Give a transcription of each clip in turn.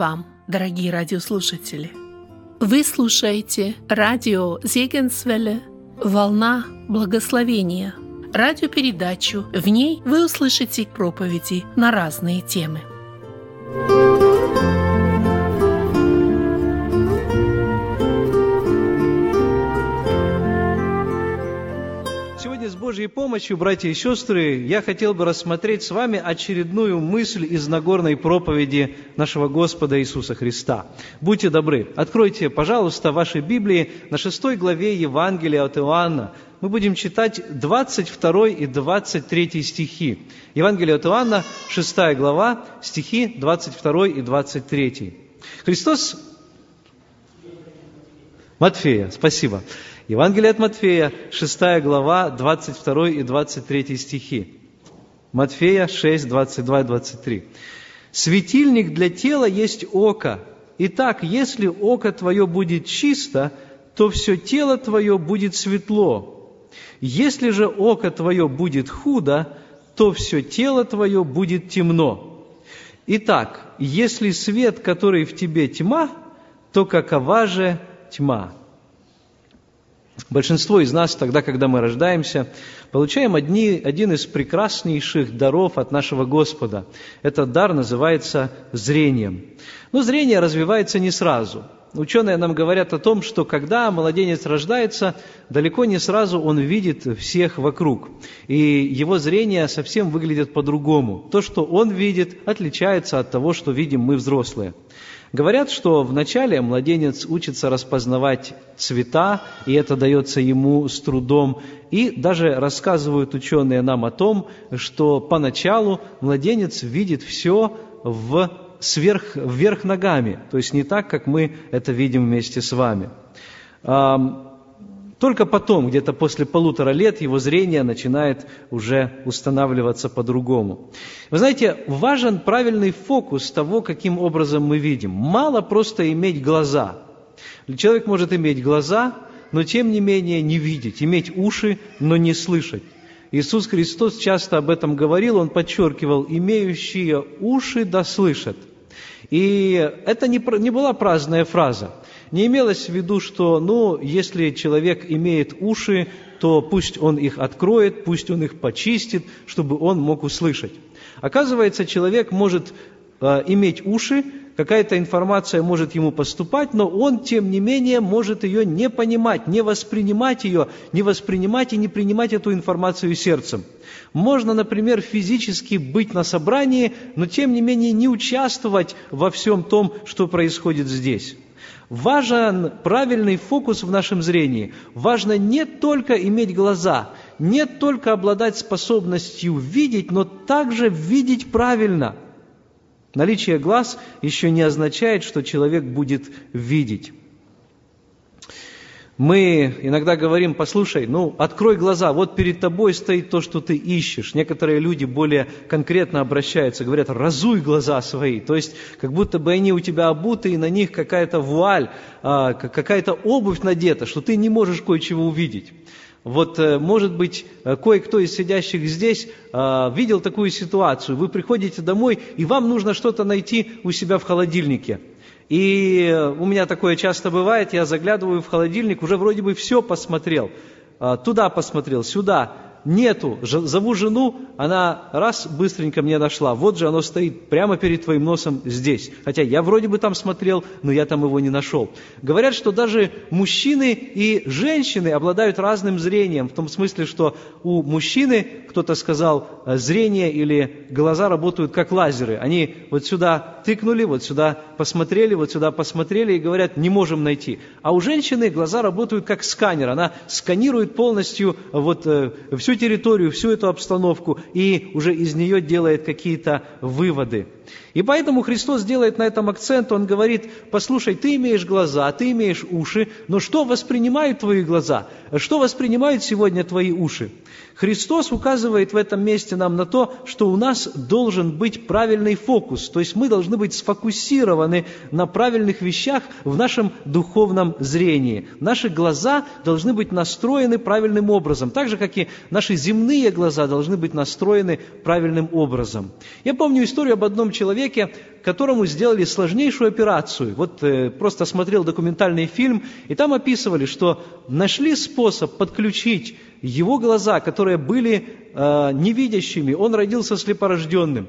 Вам, дорогие радиослушатели! Вы слушаете радио Зегенсвелле «Волна благословения» радиопередачу. В ней вы услышите проповеди на разные темы. Сегодня с Божьей помощью, братья и сестры, я хотел бы рассмотреть с вами очередную мысль из Нагорной проповеди нашего Господа Иисуса Христа. Будьте добры, откройте, пожалуйста, ваши Библии на шестой главе Евангелия от Иоанна, мы будем читать 22 и 23 стихи. Евангелие от Иоанна, 6 глава, стихи 22 и 23. Христос... Матфея, спасибо. Евангелие от Матфея, 6 глава, 22 и 23 стихи. Матфея 6, 22 и 23. «Светильник для тела есть око. Итак, если око твое будет чисто, то все тело твое будет светло. Если же око твое будет худо, то все тело твое будет темно. Итак, если свет, который в тебе тьма, то какова же тьма? Большинство из нас тогда, когда мы рождаемся, получаем одни, один из прекраснейших даров от нашего Господа. Этот дар называется зрением. Но зрение развивается не сразу – Ученые нам говорят о том, что когда младенец рождается, далеко не сразу он видит всех вокруг. И его зрение совсем выглядит по-другому. То, что он видит, отличается от того, что видим мы взрослые. Говорят, что вначале младенец учится распознавать цвета, и это дается ему с трудом. И даже рассказывают ученые нам о том, что поначалу младенец видит все в сверх, вверх ногами, то есть не так, как мы это видим вместе с вами. Только потом, где-то после полутора лет, его зрение начинает уже устанавливаться по-другому. Вы знаете, важен правильный фокус того, каким образом мы видим. Мало просто иметь глаза. Человек может иметь глаза, но тем не менее не видеть, иметь уши, но не слышать. Иисус Христос часто об этом говорил, Он подчеркивал, имеющие уши да слышат. И это не, не была праздная фраза. Не имелось в виду, что, ну, если человек имеет уши, то пусть он их откроет, пусть он их почистит, чтобы он мог услышать. Оказывается, человек может э, иметь уши, какая-то информация может ему поступать, но он, тем не менее, может ее не понимать, не воспринимать ее, не воспринимать и не принимать эту информацию сердцем. Можно, например, физически быть на собрании, но тем не менее не участвовать во всем том, что происходит здесь. Важен правильный фокус в нашем зрении. Важно не только иметь глаза, не только обладать способностью видеть, но также видеть правильно – Наличие глаз еще не означает, что человек будет видеть. Мы иногда говорим, послушай, ну, открой глаза, вот перед тобой стоит то, что ты ищешь. Некоторые люди более конкретно обращаются, говорят, разуй глаза свои. То есть, как будто бы они у тебя обуты, и на них какая-то вуаль, а, какая-то обувь надета, что ты не можешь кое-чего увидеть. Вот, э, может быть, э, кое-кто из сидящих здесь э, видел такую ситуацию. Вы приходите домой, и вам нужно что-то найти у себя в холодильнике. И у меня такое часто бывает, я заглядываю в холодильник, уже вроде бы все посмотрел. Туда посмотрел, сюда нету. Зову жену, она раз быстренько мне нашла. Вот же оно стоит прямо перед твоим носом здесь. Хотя я вроде бы там смотрел, но я там его не нашел. Говорят, что даже мужчины и женщины обладают разным зрением. В том смысле, что у мужчины, кто-то сказал, э, зрение или глаза работают как лазеры. Они вот сюда тыкнули, вот сюда посмотрели, вот сюда посмотрели и говорят, не можем найти. А у женщины глаза работают как сканер. Она сканирует полностью вот э, всю всю территорию, всю эту обстановку и уже из нее делает какие-то выводы. И поэтому Христос делает на этом акцент, Он говорит, послушай, ты имеешь глаза, ты имеешь уши, но что воспринимают твои глаза? Что воспринимают сегодня твои уши? Христос указывает в этом месте нам на то, что у нас должен быть правильный фокус, то есть мы должны быть сфокусированы на правильных вещах в нашем духовном зрении. Наши глаза должны быть настроены правильным образом, так же, как и Наши земные глаза должны быть настроены правильным образом. Я помню историю об одном человеке, которому сделали сложнейшую операцию. Вот э, просто смотрел документальный фильм, и там описывали, что нашли способ подключить его глаза, которые были э, невидящими, он родился слепорожденным.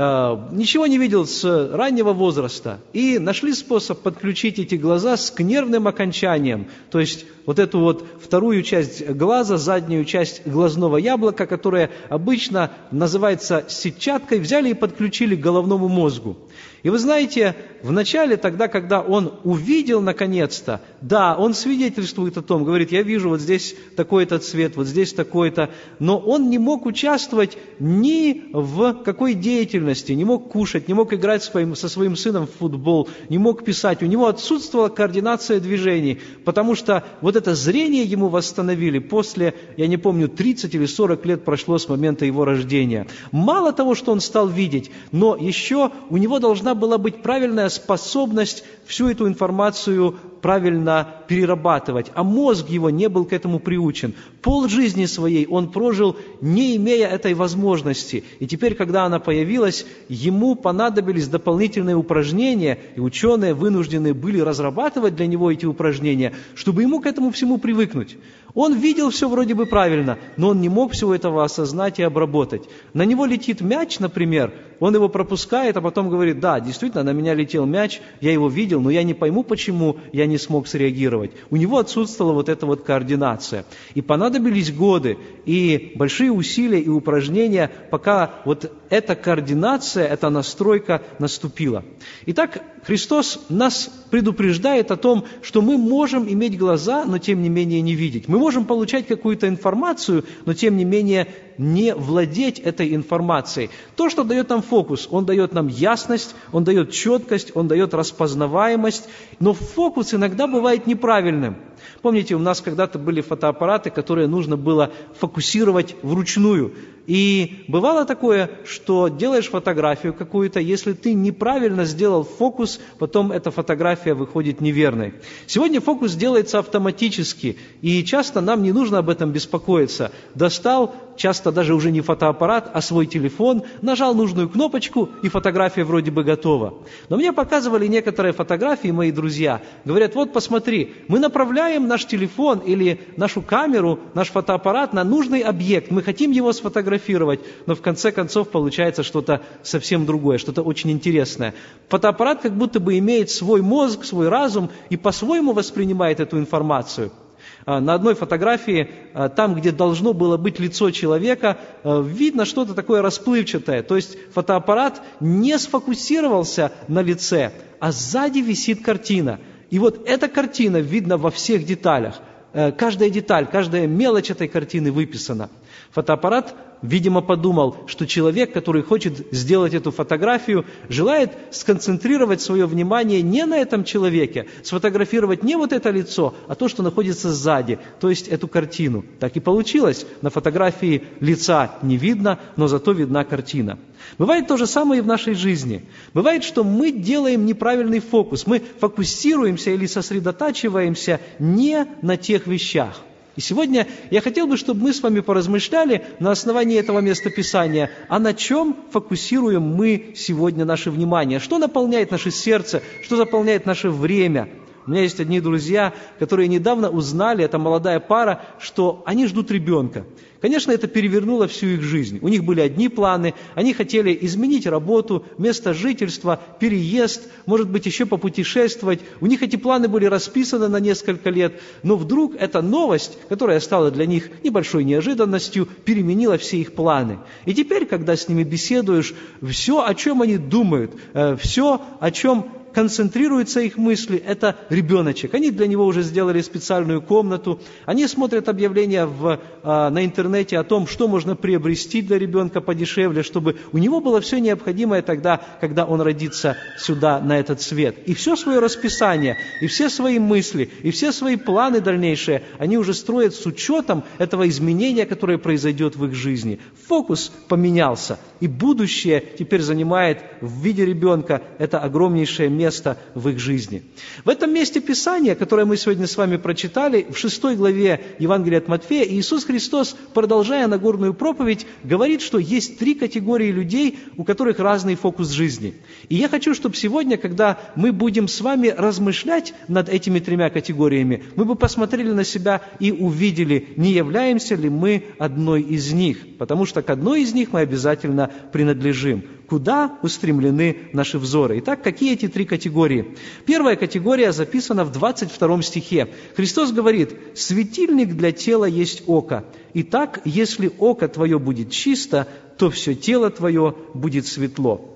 Э, ничего не видел с раннего возраста, и нашли способ подключить эти глаза с к нервным окончанием, то есть вот эту вот вторую часть глаза, заднюю часть глазного яблока, которая обычно называется сетчаткой, взяли и подключили к головному мозгу. И вы знаете, в начале, тогда, когда он увидел наконец-то, да, он свидетельствует о том, говорит, я вижу вот здесь такой-то цвет, вот здесь такой-то, но он не мог участвовать ни в какой деятельности, не мог кушать, не мог играть своим, со своим сыном в футбол, не мог писать, у него отсутствовала координация движений, потому что вот это зрение ему восстановили после, я не помню, 30 или 40 лет прошло с момента его рождения. Мало того, что он стал видеть, но еще у него должна была быть правильная способность всю эту информацию правильно перерабатывать, а мозг его не был к этому приучен. Пол жизни своей он прожил, не имея этой возможности. И теперь, когда она появилась, ему понадобились дополнительные упражнения, и ученые вынуждены были разрабатывать для него эти упражнения, чтобы ему к этому всему привыкнуть. Он видел все вроде бы правильно, но он не мог всего этого осознать и обработать. На него летит мяч, например, он его пропускает, а потом говорит, да, действительно, на меня летел мяч, я его видел, но я не пойму, почему я не смог среагировать. У него отсутствовала вот эта вот координация. И понадобились годы и большие усилия и упражнения, пока вот эта координация, эта настройка наступила. Итак, Христос нас предупреждает о том, что мы можем иметь глаза, но тем не менее не видеть. Мы можем получать какую-то информацию, но тем не менее не владеть этой информацией. То, что дает нам фокус, он дает нам ясность, он дает четкость, он дает распознаваемость, но фокус иногда бывает неправильным. Помните, у нас когда-то были фотоаппараты, которые нужно было фокусировать вручную. И бывало такое, что делаешь фотографию какую-то, если ты неправильно сделал фокус, потом эта фотография выходит неверной. Сегодня фокус делается автоматически, и часто нам не нужно об этом беспокоиться. Достал, часто даже уже не фотоаппарат, а свой телефон, нажал нужную кнопочку, и фотография вроде бы готова. Но мне показывали некоторые фотографии мои друзья. Говорят, вот посмотри, мы направляем наш телефон или нашу камеру, наш фотоаппарат на нужный объект, мы хотим его сфотографировать, но в конце концов получается что-то совсем другое, что-то очень интересное. Фотоаппарат как будто бы имеет свой мозг, свой разум и по-своему воспринимает эту информацию – а, на одной фотографии, а, там, где должно было быть лицо человека, а, видно что-то такое расплывчатое. То есть фотоаппарат не сфокусировался на лице, а сзади висит картина. И вот эта картина видна во всех деталях. Э, каждая деталь, каждая мелочь этой картины выписана. Фотоаппарат видимо, подумал, что человек, который хочет сделать эту фотографию, желает сконцентрировать свое внимание не на этом человеке, сфотографировать не вот это лицо, а то, что находится сзади, то есть эту картину. Так и получилось. На фотографии лица не видно, но зато видна картина. Бывает то же самое и в нашей жизни. Бывает, что мы делаем неправильный фокус, мы фокусируемся или сосредотачиваемся не на тех вещах. И сегодня я хотел бы, чтобы мы с вами поразмышляли на основании этого места Писания, а на чем фокусируем мы сегодня наше внимание, что наполняет наше сердце, что заполняет наше время. У меня есть одни друзья, которые недавно узнали, это молодая пара, что они ждут ребенка. Конечно, это перевернуло всю их жизнь. У них были одни планы, они хотели изменить работу, место жительства, переезд, может быть, еще попутешествовать. У них эти планы были расписаны на несколько лет, но вдруг эта новость, которая стала для них небольшой неожиданностью, переменила все их планы. И теперь, когда с ними беседуешь, все, о чем они думают, э, все, о чем концентрируются их мысли, это ребеночек. Они для него уже сделали специальную комнату, они смотрят объявления в, а, на интернете о том, что можно приобрести для ребенка подешевле, чтобы у него было все необходимое тогда, когда он родится сюда, на этот свет. И все свое расписание, и все свои мысли, и все свои планы дальнейшие, они уже строят с учетом этого изменения, которое произойдет в их жизни. Фокус поменялся, и будущее теперь занимает в виде ребенка это огромнейшее место в их жизни. В этом месте Писания, которое мы сегодня с вами прочитали, в шестой главе Евангелия от Матфея, Иисус Христос, продолжая Нагорную проповедь, говорит, что есть три категории людей, у которых разный фокус жизни. И я хочу, чтобы сегодня, когда мы будем с вами размышлять над этими тремя категориями, мы бы посмотрели на себя и увидели, не являемся ли мы одной из них, потому что к одной из них мы обязательно принадлежим куда устремлены наши взоры. Итак, какие эти три категории? Первая категория записана в 22 стихе. Христос говорит, «Светильник для тела есть око. Итак, если око твое будет чисто, то все тело твое будет светло».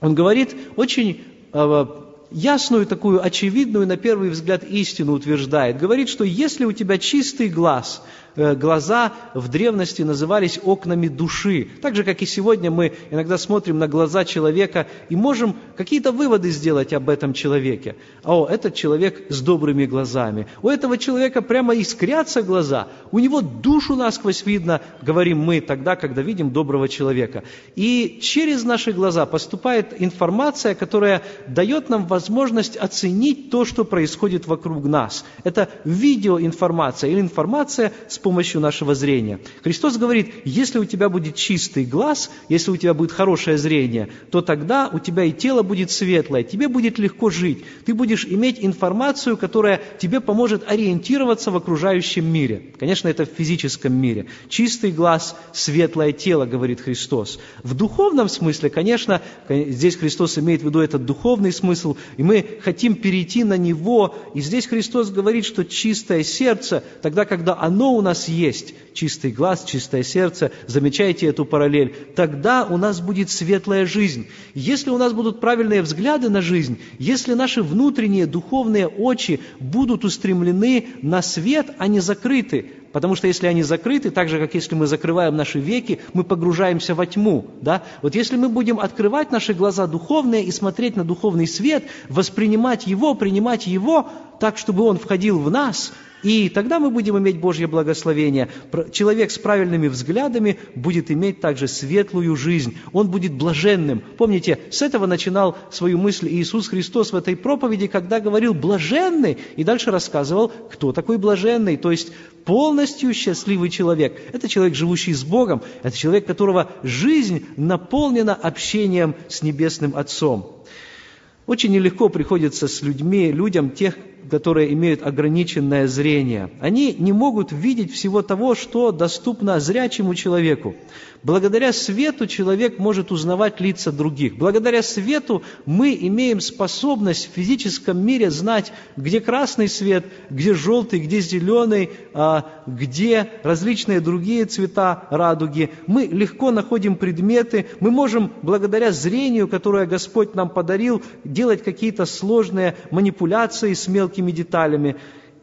Он говорит очень э, ясную, такую очевидную, на первый взгляд, истину утверждает. Говорит, что если у тебя чистый глаз – глаза в древности назывались окнами души. Так же, как и сегодня мы иногда смотрим на глаза человека и можем какие-то выводы сделать об этом человеке. О, этот человек с добрыми глазами. У этого человека прямо искрятся глаза. У него душу насквозь видно, говорим мы тогда, когда видим доброго человека. И через наши глаза поступает информация, которая дает нам возможность оценить то, что происходит вокруг нас. Это видеоинформация или информация с помощью нашего зрения. Христос говорит, если у тебя будет чистый глаз, если у тебя будет хорошее зрение, то тогда у тебя и тело будет светлое, тебе будет легко жить, ты будешь иметь информацию, которая тебе поможет ориентироваться в окружающем мире. Конечно, это в физическом мире. Чистый глаз, светлое тело, говорит Христос. В духовном смысле, конечно, здесь Христос имеет в виду этот духовный смысл, и мы хотим перейти на него, и здесь Христос говорит, что чистое сердце, тогда, когда оно у нас нас есть чистый глаз, чистое сердце, замечайте эту параллель, тогда у нас будет светлая жизнь. Если у нас будут правильные взгляды на жизнь, если наши внутренние духовные очи будут устремлены на свет, а не закрыты, Потому что если они закрыты, так же, как если мы закрываем наши веки, мы погружаемся во тьму. Да? Вот если мы будем открывать наши глаза духовные и смотреть на духовный свет, воспринимать его, принимать его так, чтобы он входил в нас, и тогда мы будем иметь Божье благословение. Человек с правильными взглядами будет иметь также светлую жизнь. Он будет блаженным. Помните, с этого начинал свою мысль Иисус Христос в этой проповеди, когда говорил «блаженный», и дальше рассказывал, кто такой блаженный, то есть полностью счастливый человек. Это человек, живущий с Богом, это человек, которого жизнь наполнена общением с Небесным Отцом. Очень нелегко приходится с людьми, людям тех, которые имеют ограниченное зрение. Они не могут видеть всего того, что доступно зрячему человеку. Благодаря свету человек может узнавать лица других. Благодаря свету мы имеем способность в физическом мире знать, где красный свет, где желтый, где зеленый, а, где различные другие цвета радуги. Мы легко находим предметы, мы можем благодаря зрению, которое Господь нам подарил, делать какие-то сложные манипуляции с мелкими деталями.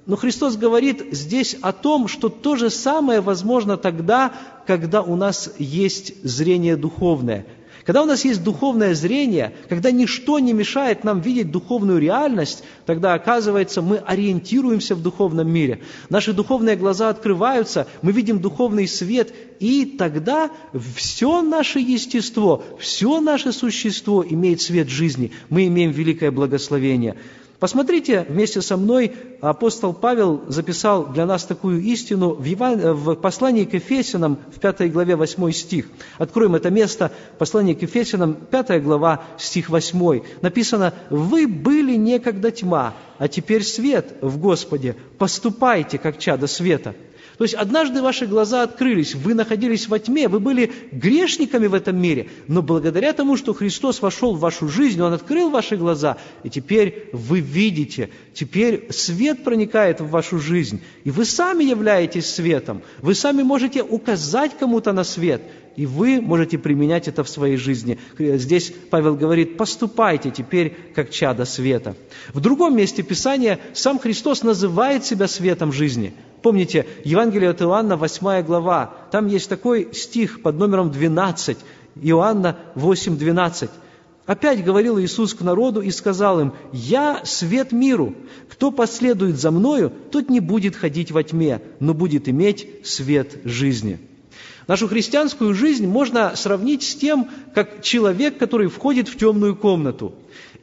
Но Христос говорит здесь о том, что то же самое возможно тогда, когда у нас есть зрение духовное. Когда у нас есть духовное зрение, когда ничто не мешает нам видеть духовную реальность, тогда, оказывается, мы ориентируемся в духовном мире. Наши духовные глаза открываются, мы видим духовный свет, и тогда все наше естество, все наше существо имеет свет жизни. Мы имеем великое благословение. Посмотрите вместе со мной, апостол Павел записал для нас такую истину в, Еван... в послании к Ефесянам в 5 главе 8 стих. Откроем это место, послание к Ефесянам, 5 глава, стих 8. Написано, «Вы были некогда тьма, а теперь свет в Господе. Поступайте, как чада света». То есть однажды ваши глаза открылись, вы находились во тьме, вы были грешниками в этом мире, но благодаря тому, что Христос вошел в вашу жизнь, Он открыл ваши глаза, и теперь вы видите, теперь свет проникает в вашу жизнь, и вы сами являетесь светом, вы сами можете указать кому-то на свет, и вы можете применять это в своей жизни. Здесь Павел говорит, поступайте теперь как чада света. В другом месте Писания сам Христос называет себя светом жизни – Помните, Евангелие от Иоанна, 8 глава, там есть такой стих под номером 12, Иоанна 8, 12. Опять говорил Иисус к народу и сказал им, «Я свет миру. Кто последует за Мною, тот не будет ходить во тьме, но будет иметь свет жизни». Нашу христианскую жизнь можно сравнить с тем, как человек, который входит в темную комнату.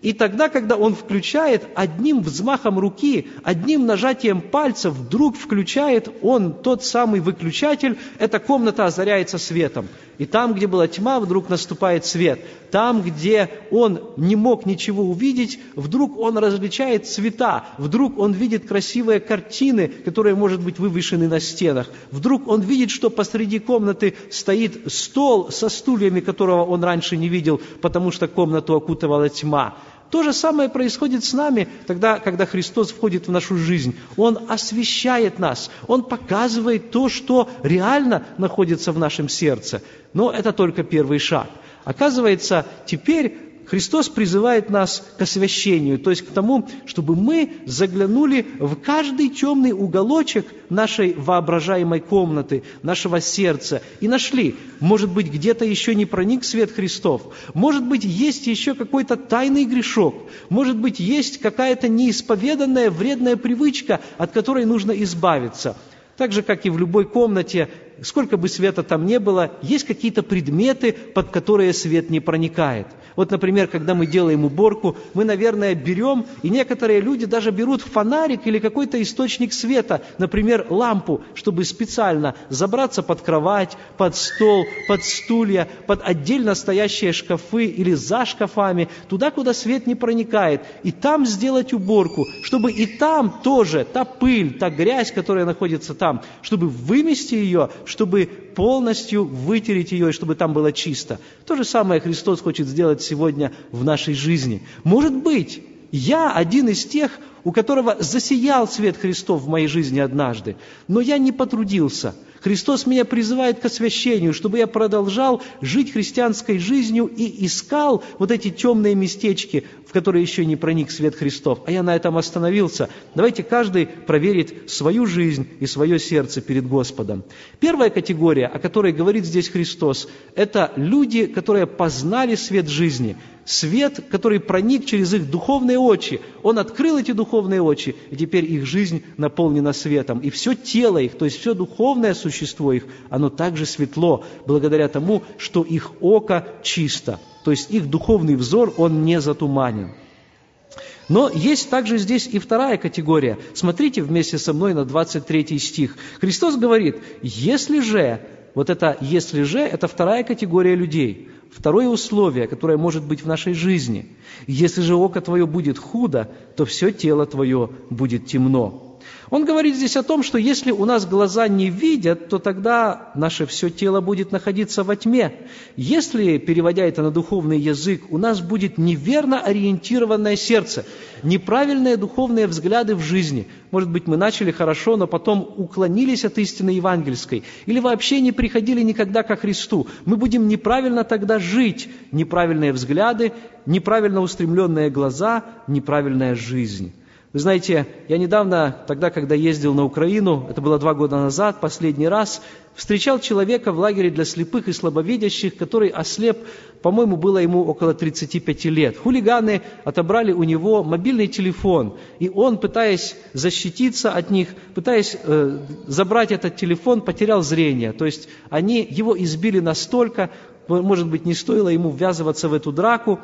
И тогда, когда он включает, одним взмахом руки, одним нажатием пальца вдруг включает он тот самый выключатель, эта комната озаряется светом. И там, где была тьма, вдруг наступает свет. Там, где он не мог ничего увидеть, вдруг он различает цвета. Вдруг он видит красивые картины, которые, может быть, вывешены на стенах. Вдруг он видит, что посреди комнаты стоит стол со стульями, которого он раньше не видел, потому что комнату окутывала тьма. То же самое происходит с нами тогда, когда Христос входит в нашу жизнь. Он освещает нас, Он показывает то, что реально находится в нашем сердце. Но это только первый шаг. Оказывается, теперь Христос призывает нас к освящению, то есть к тому, чтобы мы заглянули в каждый темный уголочек нашей воображаемой комнаты, нашего сердца и нашли, может быть, где-то еще не проник свет Христов, может быть, есть еще какой-то тайный грешок, может быть, есть какая-то неисповеданная вредная привычка, от которой нужно избавиться. Так же, как и в любой комнате, сколько бы света там не было, есть какие-то предметы, под которые свет не проникает. Вот, например, когда мы делаем уборку, мы, наверное, берем, и некоторые люди даже берут фонарик или какой-то источник света, например, лампу, чтобы специально забраться под кровать, под стол, под стулья, под отдельно стоящие шкафы или за шкафами, туда, куда свет не проникает, и там сделать уборку, чтобы и там тоже та пыль, та грязь, которая находится там, чтобы вымести ее, чтобы полностью вытереть ее, и чтобы там было чисто. То же самое Христос хочет сделать сегодня в нашей жизни. Может быть, я один из тех, у которого засиял свет Христов в моей жизни однажды, но я не потрудился – Христос меня призывает к освящению, чтобы я продолжал жить христианской жизнью и искал вот эти темные местечки, в которые еще не проник свет Христов. А я на этом остановился. Давайте каждый проверит свою жизнь и свое сердце перед Господом. Первая категория, о которой говорит здесь Христос, это люди, которые познали свет жизни – свет, который проник через их духовные очи. Он открыл эти духовные очи, и теперь их жизнь наполнена светом. И все тело их, то есть все духовное существо их, оно также светло, благодаря тому, что их око чисто. То есть их духовный взор, он не затуманен. Но есть также здесь и вторая категория. Смотрите вместе со мной на 23 стих. Христос говорит, если же, вот это «если же» – это вторая категория людей – Второе условие, которое может быть в нашей жизни. Если же око твое будет худо, то все тело твое будет темно. Он говорит здесь о том, что если у нас глаза не видят, то тогда наше все тело будет находиться во тьме. Если, переводя это на духовный язык, у нас будет неверно ориентированное сердце, неправильные духовные взгляды в жизни, может быть, мы начали хорошо, но потом уклонились от истины евангельской, или вообще не приходили никогда ко Христу, мы будем неправильно тогда жить, неправильные взгляды, неправильно устремленные глаза, неправильная жизнь. Вы знаете, я недавно, тогда, когда ездил на Украину, это было два года назад, последний раз, встречал человека в лагере для слепых и слабовидящих, который ослеп, по-моему, было ему около 35 лет. Хулиганы отобрали у него мобильный телефон, и он, пытаясь защититься от них, пытаясь э, забрать этот телефон, потерял зрение. То есть они его избили настолько, может быть, не стоило ему ввязываться в эту драку,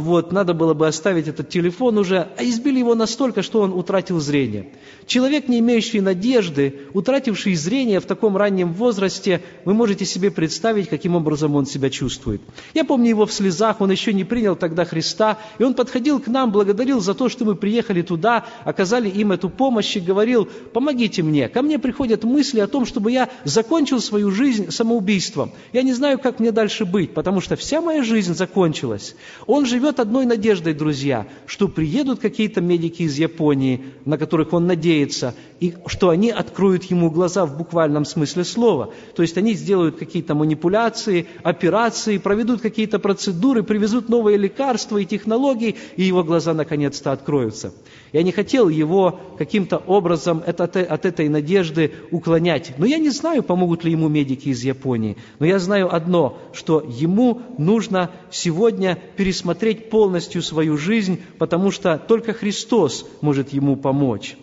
вот, надо было бы оставить этот телефон уже, а избили его настолько, что он утратил зрение. Человек, не имеющий надежды, утративший зрение в таком раннем возрасте, вы можете себе представить, каким образом он себя чувствует. Я помню его в слезах, он еще не принял тогда Христа, и он подходил к нам, благодарил за то, что мы приехали туда, оказали им эту помощь и говорил, помогите мне. Ко мне приходят мысли о том, чтобы я закончил свою жизнь самоубийством. Я не знаю, как мне дальше быть, потому что вся моя жизнь закончилась. Он живет живет одной надеждой, друзья, что приедут какие-то медики из Японии, на которых он надеется, и что они откроют ему глаза в буквальном смысле слова. То есть они сделают какие-то манипуляции, операции, проведут какие-то процедуры, привезут новые лекарства и технологии, и его глаза наконец-то откроются. Я не хотел его каким-то образом от, этой надежды уклонять. Но я не знаю, помогут ли ему медики из Японии. Но я знаю одно, что ему нужно сегодня пересмотреть полностью свою жизнь, потому что только Христос может ему помочь.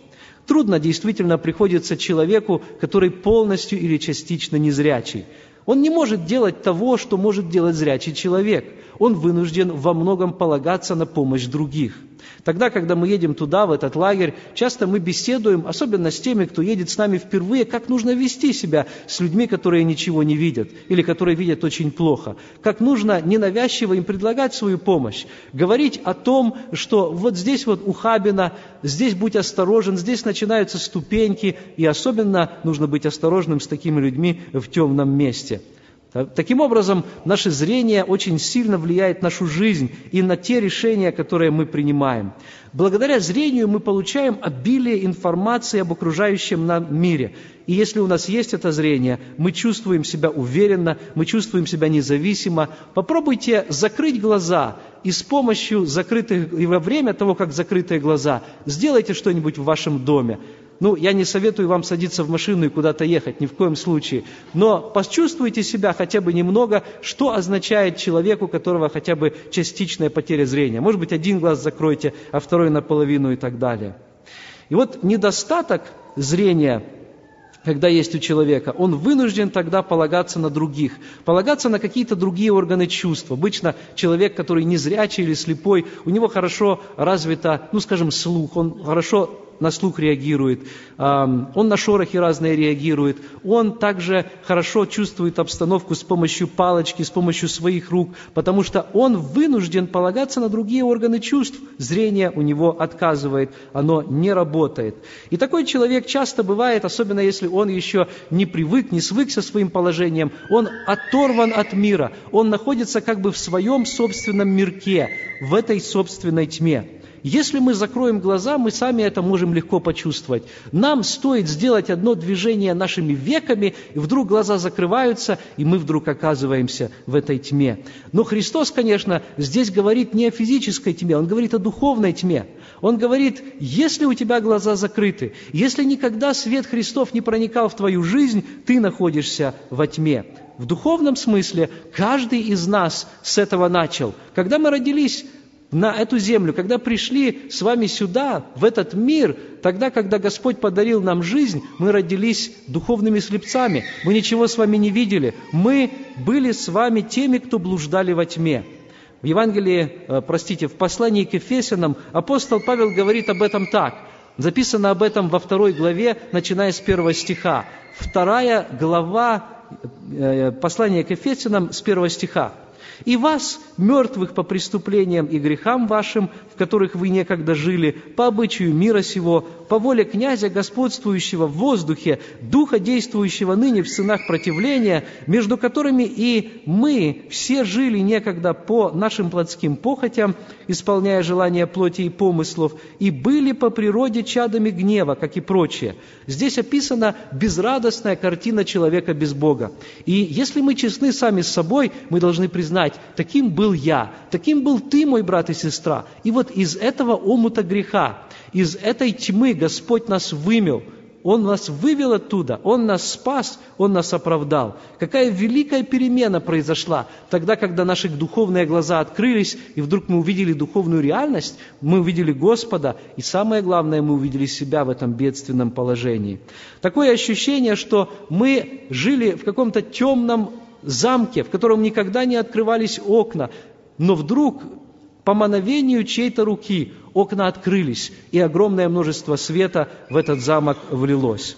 Трудно действительно приходится человеку, который полностью или частично незрячий. Он не может делать того, что может делать зрячий человек. Он вынужден во многом полагаться на помощь других – Тогда, когда мы едем туда, в этот лагерь, часто мы беседуем, особенно с теми, кто едет с нами впервые, как нужно вести себя с людьми, которые ничего не видят или которые видят очень плохо. Как нужно ненавязчиво им предлагать свою помощь. Говорить о том, что вот здесь вот ухабина, здесь будь осторожен, здесь начинаются ступеньки, и особенно нужно быть осторожным с такими людьми в темном месте. Таким образом, наше зрение очень сильно влияет на нашу жизнь и на те решения, которые мы принимаем. Благодаря зрению мы получаем обилие информации об окружающем нам мире. И если у нас есть это зрение, мы чувствуем себя уверенно, мы чувствуем себя независимо. Попробуйте закрыть глаза и с помощью закрытых, и во время того, как закрытые глаза, сделайте что-нибудь в вашем доме. Ну, я не советую вам садиться в машину и куда-то ехать, ни в коем случае. Но почувствуйте себя хотя бы немного, что означает человеку, у которого хотя бы частичная потеря зрения. Может быть, один глаз закройте, а второй наполовину и так далее. И вот недостаток зрения когда есть у человека, он вынужден тогда полагаться на других, полагаться на какие-то другие органы чувств. Обычно человек, который незрячий или слепой, у него хорошо развито, ну скажем, слух, он хорошо на слух реагирует, он на шорохи разные реагирует, он также хорошо чувствует обстановку с помощью палочки, с помощью своих рук, потому что он вынужден полагаться на другие органы чувств. Зрение у него отказывает, оно не работает. И такой человек часто бывает, особенно если он еще не привык, не свык со своим положением, он оторван от мира, он находится как бы в своем собственном мирке, в этой собственной тьме. Если мы закроем глаза, мы сами это можем легко почувствовать. Нам стоит сделать одно движение нашими веками, и вдруг глаза закрываются, и мы вдруг оказываемся в этой тьме. Но Христос, конечно, здесь говорит не о физической тьме, Он говорит о духовной тьме. Он говорит, если у тебя глаза закрыты, если никогда свет Христов не проникал в твою жизнь, ты находишься во тьме. В духовном смысле каждый из нас с этого начал. Когда мы родились, на эту землю, когда пришли с вами сюда, в этот мир, тогда, когда Господь подарил нам жизнь, мы родились духовными слепцами, мы ничего с вами не видели, мы были с вами теми, кто блуждали во тьме. В Евангелии, э, простите, в послании к Ефесянам апостол Павел говорит об этом так. Записано об этом во второй главе, начиная с первого стиха. Вторая глава э, послания к Ефесянам с первого стиха и вас, мертвых по преступлениям и грехам вашим, в которых вы некогда жили, по обычаю мира сего, по воле князя, господствующего в воздухе, духа, действующего ныне в сынах противления, между которыми и мы все жили некогда по нашим плотским похотям, исполняя желания плоти и помыслов, и были по природе чадами гнева, как и прочее. Здесь описана безрадостная картина человека без Бога. И если мы честны сами с собой, мы должны признать, таким был я, таким был ты, мой брат и сестра. И вот из этого омута греха, из этой тьмы Господь нас вымел – он нас вывел оттуда, Он нас спас, Он нас оправдал. Какая великая перемена произошла тогда, когда наши духовные глаза открылись, и вдруг мы увидели духовную реальность, мы увидели Господа, и самое главное, мы увидели себя в этом бедственном положении. Такое ощущение, что мы жили в каком-то темном замке, в котором никогда не открывались окна, но вдруг по мановению чьей-то руки окна открылись, и огромное множество света в этот замок влилось.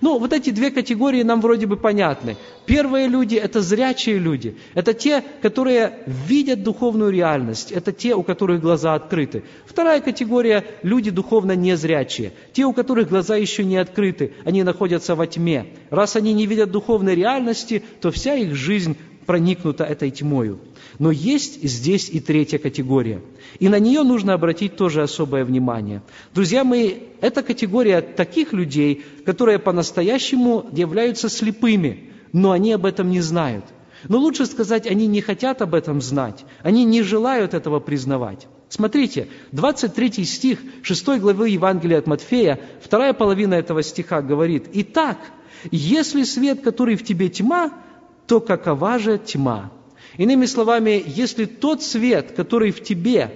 Ну, вот эти две категории нам вроде бы понятны. Первые люди – это зрячие люди. Это те, которые видят духовную реальность. Это те, у которых глаза открыты. Вторая категория – люди духовно незрячие. Те, у которых глаза еще не открыты. Они находятся во тьме. Раз они не видят духовной реальности, то вся их жизнь проникнута этой тьмою. Но есть здесь и третья категория. И на нее нужно обратить тоже особое внимание. Друзья мои, это категория таких людей, которые по-настоящему являются слепыми, но они об этом не знают. Но лучше сказать, они не хотят об этом знать, они не желают этого признавать. Смотрите, 23 стих 6 главы Евангелия от Матфея, вторая половина этого стиха говорит, «Итак, если свет, который в тебе тьма, то какова же тьма?» Иными словами, если тот свет, который в тебе,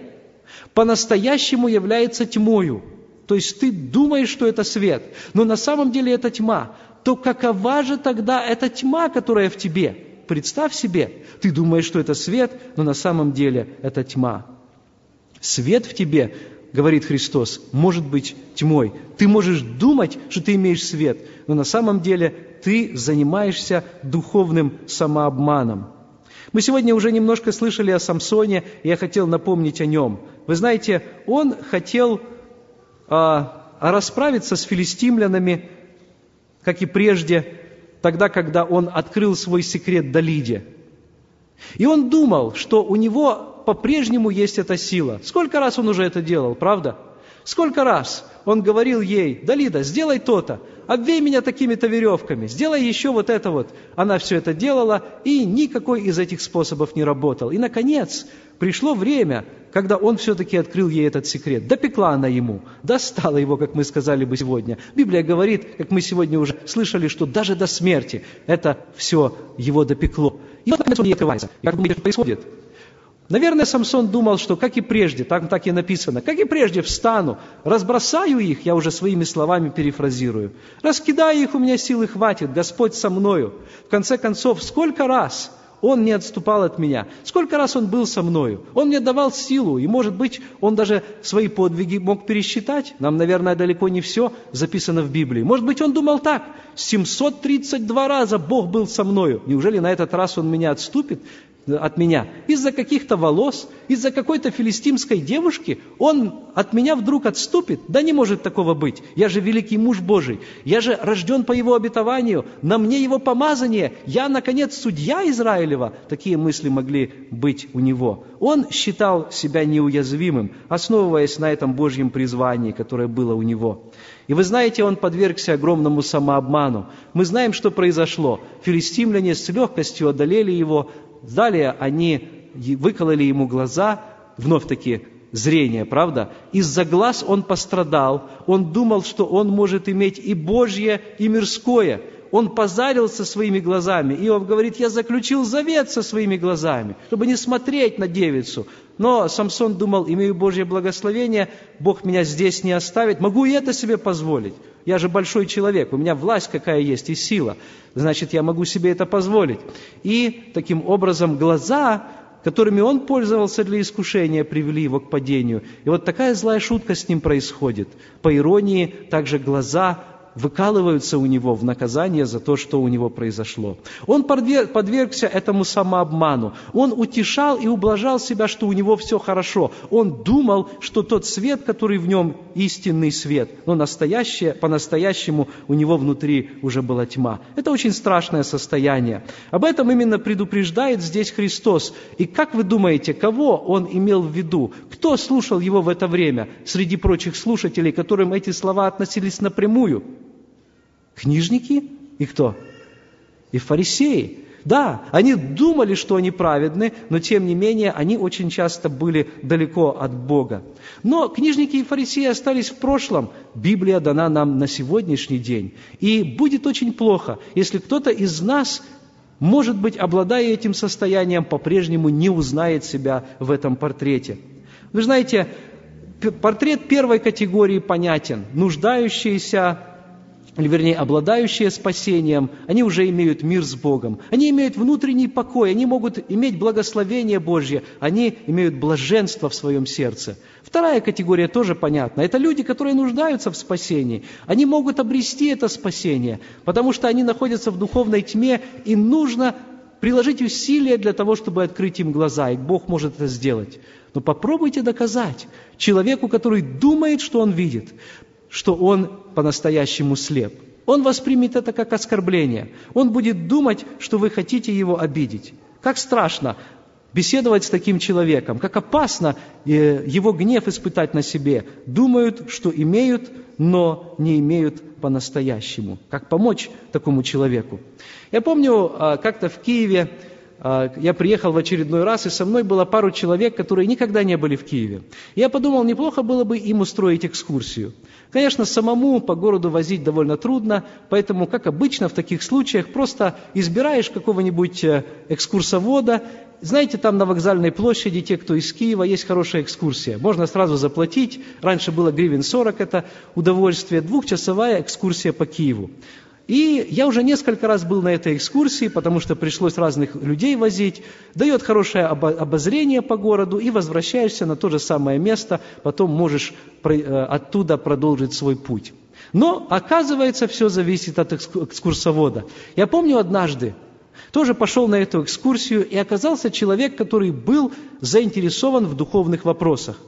по-настоящему является тьмою, то есть ты думаешь, что это свет, но на самом деле это тьма, то какова же тогда эта тьма, которая в тебе? представь себе, ты думаешь, что это свет, но на самом деле это тьма. Свет в тебе, говорит Христос, может быть тьмой. Ты можешь думать, что ты имеешь свет, но на самом деле ты занимаешься духовным самообманом. Мы сегодня уже немножко слышали о Самсоне, и я хотел напомнить о нем. Вы знаете, он хотел а, расправиться с филистимлянами, как и прежде, тогда, когда он открыл свой секрет Далиде. И он думал, что у него по-прежнему есть эта сила. Сколько раз он уже это делал, правда? Сколько раз он говорил ей, Далида, сделай то-то, обвей меня такими-то веревками, сделай еще вот это вот. Она все это делала, и никакой из этих способов не работал. И, наконец, пришло время, когда он все-таки открыл ей этот секрет. Допекла она ему, достала его, как мы сказали бы сегодня. Библия говорит, как мы сегодня уже слышали, что даже до смерти это все его допекло. И вот, наконец, он ей открывается. И как думаете, происходит? Наверное, Самсон думал, что как и прежде, так, так и написано, как и прежде встану, разбросаю их, я уже своими словами перефразирую, раскидаю их, у меня силы хватит, Господь со мною. В конце концов, сколько раз он не отступал от меня. Сколько раз Он был со мною. Он мне давал силу, и, может быть, Он даже свои подвиги мог пересчитать. Нам, наверное, далеко не все записано в Библии. Может быть, Он думал так. 732 раза Бог был со мною. Неужели на этот раз Он меня отступит? От меня. Из-за каких-то волос, из-за какой-то филистимской девушки он от меня вдруг отступит? Да не может такого быть. Я же великий муж Божий. Я же рожден по его обетованию. На мне его помазание. Я, наконец, судья Израилева. Такие мысли могли быть у него. Он считал себя неуязвимым, основываясь на этом Божьем призвании, которое было у него. И вы знаете, он подвергся огромному самообману. Мы знаем, что произошло. Филистимляне с легкостью одолели его, Далее они выкололи ему глаза, вновь-таки зрение, правда? Из-за глаз он пострадал, он думал, что он может иметь и Божье, и мирское. Он позарился своими глазами. Иов говорит, я заключил завет со своими глазами, чтобы не смотреть на девицу. Но Самсон думал, имею Божье благословение, Бог меня здесь не оставит, могу и это себе позволить. Я же большой человек, у меня власть какая есть и сила. Значит, я могу себе это позволить. И таким образом глаза, которыми он пользовался для искушения, привели его к падению. И вот такая злая шутка с ним происходит. По иронии, также глаза выкалываются у него в наказание за то, что у него произошло. Он подвергся этому самообману. Он утешал и ублажал себя, что у него все хорошо. Он думал, что тот свет, который в нем истинный свет, но настоящее, по-настоящему у него внутри уже была тьма. Это очень страшное состояние. Об этом именно предупреждает здесь Христос. И как вы думаете, кого он имел в виду? Кто слушал его в это время среди прочих слушателей, которым эти слова относились напрямую? Книжники и кто? И фарисеи. Да, они думали, что они праведны, но тем не менее они очень часто были далеко от Бога. Но книжники и фарисеи остались в прошлом. Библия дана нам на сегодняшний день. И будет очень плохо, если кто-то из нас, может быть, обладая этим состоянием, по-прежнему не узнает себя в этом портрете. Вы знаете, портрет первой категории понятен. Нуждающиеся или вернее, обладающие спасением, они уже имеют мир с Богом. Они имеют внутренний покой, они могут иметь благословение Божье, они имеют блаженство в своем сердце. Вторая категория тоже понятна. Это люди, которые нуждаются в спасении. Они могут обрести это спасение, потому что они находятся в духовной тьме, и нужно приложить усилия для того, чтобы открыть им глаза, и Бог может это сделать. Но попробуйте доказать человеку, который думает, что он видит, что он по-настоящему слеп. Он воспримет это как оскорбление. Он будет думать, что вы хотите его обидеть. Как страшно беседовать с таким человеком, как опасно э, его гнев испытать на себе. Думают, что имеют, но не имеют по-настоящему. Как помочь такому человеку? Я помню, а, как-то в Киеве я приехал в очередной раз, и со мной было пару человек, которые никогда не были в Киеве. Я подумал, неплохо было бы им устроить экскурсию. Конечно, самому по городу возить довольно трудно, поэтому, как обычно в таких случаях, просто избираешь какого-нибудь э, экскурсовода. Знаете, там на вокзальной площади, те, кто из Киева, есть хорошая экскурсия. Можно сразу заплатить. Раньше было гривен 40, это удовольствие. Двухчасовая экскурсия по Киеву. И я уже несколько раз был на этой экскурсии, потому что пришлось разных людей возить. Дает хорошее обозрение по городу и возвращаешься на то же самое место, потом можешь э, оттуда продолжить свой путь. Но, оказывается, все зависит от экскурсовода. Я помню однажды, тоже пошел на эту экскурсию, и оказался человек, который был заинтересован в духовных вопросах.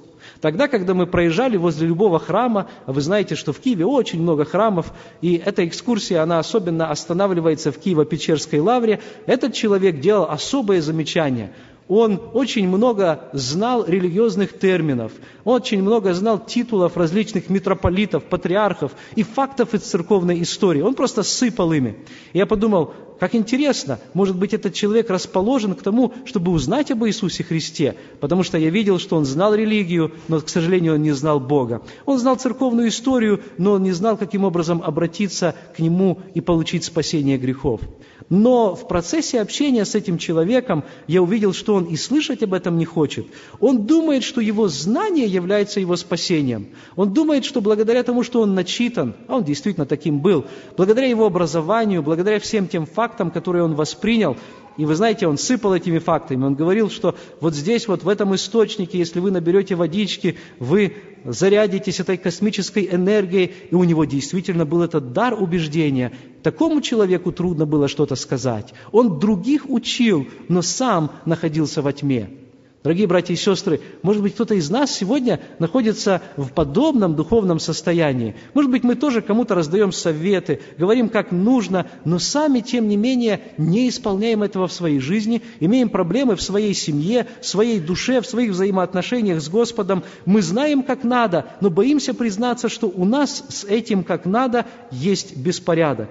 Тогда, когда мы проезжали возле любого храма, вы знаете, что в Киеве очень много храмов, и эта экскурсия, она особенно останавливается в Киево-Печерской лавре, этот человек делал особое замечание – он очень много знал религиозных терминов, очень много знал титулов различных митрополитов, патриархов и фактов из церковной истории. Он просто сыпал ими. Я подумал, как интересно, может быть, этот человек расположен к тому, чтобы узнать об Иисусе Христе, потому что я видел, что он знал религию, но, к сожалению, он не знал Бога. Он знал церковную историю, но он не знал, каким образом обратиться к Нему и получить спасение грехов. Но в процессе общения с этим человеком я увидел, что он и слышать об этом не хочет. Он думает, что его знание является его спасением. Он думает, что благодаря тому, что он начитан, а он действительно таким был, благодаря его образованию, благодаря всем тем фактам, которые он воспринял, и вы знаете, он сыпал этими фактами. Он говорил, что вот здесь, вот в этом источнике, если вы наберете водички, вы зарядитесь этой космической энергией. И у него действительно был этот дар убеждения. Такому человеку трудно было что-то сказать. Он других учил, но сам находился во тьме. Дорогие братья и сестры, может быть, кто-то из нас сегодня находится в подобном духовном состоянии. Может быть, мы тоже кому-то раздаем советы, говорим, как нужно, но сами, тем не менее, не исполняем этого в своей жизни, имеем проблемы в своей семье, в своей душе, в своих взаимоотношениях с Господом. Мы знаем, как надо, но боимся признаться, что у нас с этим, как надо, есть беспорядок.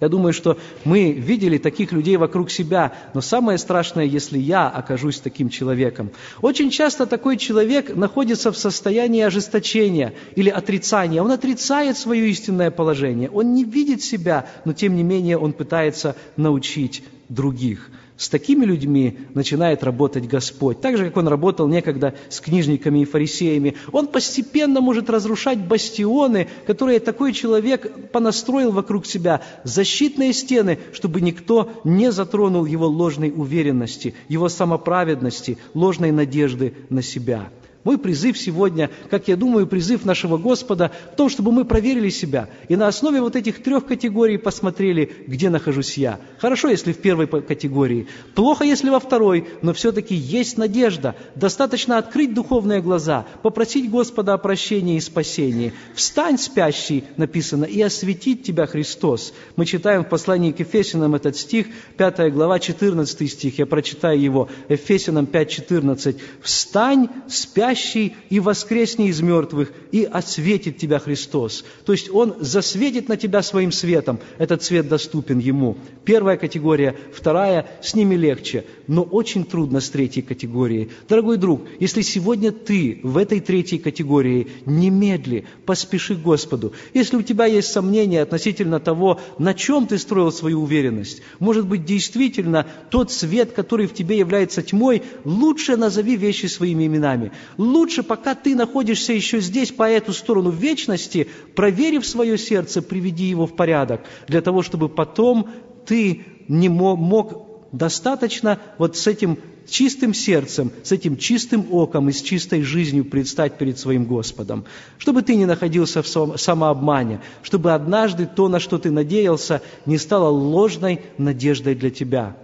Я думаю, что мы видели таких людей вокруг себя, но самое страшное, если я окажусь таким человеком. Очень часто такой человек находится в состоянии ожесточения или отрицания. Он отрицает свое истинное положение, он не видит себя, но тем не менее он пытается научить других. С такими людьми начинает работать Господь. Так же, как Он работал некогда с книжниками и фарисеями. Он постепенно может разрушать бастионы, которые такой человек понастроил вокруг себя. Защитные стены, чтобы никто не затронул его ложной уверенности, его самоправедности, ложной надежды на себя. Мой призыв сегодня, как я думаю, призыв нашего Господа в том, чтобы мы проверили себя и на основе вот этих трех категорий посмотрели, где нахожусь я. Хорошо, если в первой категории, плохо, если во второй, но все-таки есть надежда. Достаточно открыть духовные глаза, попросить Господа о прощении и спасении. «Встань, спящий», написано, «и осветит тебя Христос». Мы читаем в послании к Ефесянам этот стих, 5 глава, 14 стих, я прочитаю его, Ефесянам 5, 14. «Встань, спящий, спящий и воскресни из мертвых, и осветит тебя Христос. То есть Он засветит на тебя своим светом. Этот свет доступен Ему. Первая категория, вторая, с ними легче, но очень трудно с третьей категорией. Дорогой друг, если сегодня ты в этой третьей категории, немедли, поспеши к Господу. Если у тебя есть сомнения относительно того, на чем ты строил свою уверенность, может быть, действительно тот свет, который в тебе является тьмой, лучше назови вещи своими именами лучше, пока ты находишься еще здесь, по эту сторону вечности, проверив свое сердце, приведи его в порядок, для того, чтобы потом ты не мог, достаточно вот с этим чистым сердцем, с этим чистым оком и с чистой жизнью предстать перед своим Господом. Чтобы ты не находился в самообмане, чтобы однажды то, на что ты надеялся, не стало ложной надеждой для тебя –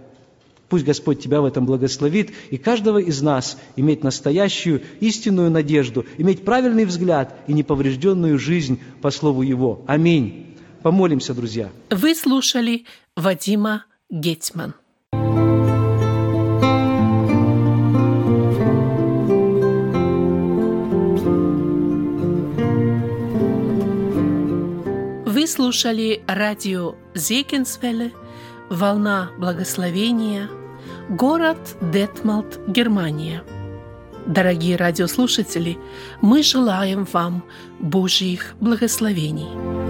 Пусть Господь тебя в этом благословит, и каждого из нас иметь настоящую истинную надежду, иметь правильный взгляд и неповрежденную жизнь по Слову Его. Аминь. Помолимся, друзья. Вы слушали Вадима Гетман. Вы слушали радио Зегенсвелле «Волна благословения» Город Детмалт, Германия. Дорогие радиослушатели, мы желаем вам Божьих благословений.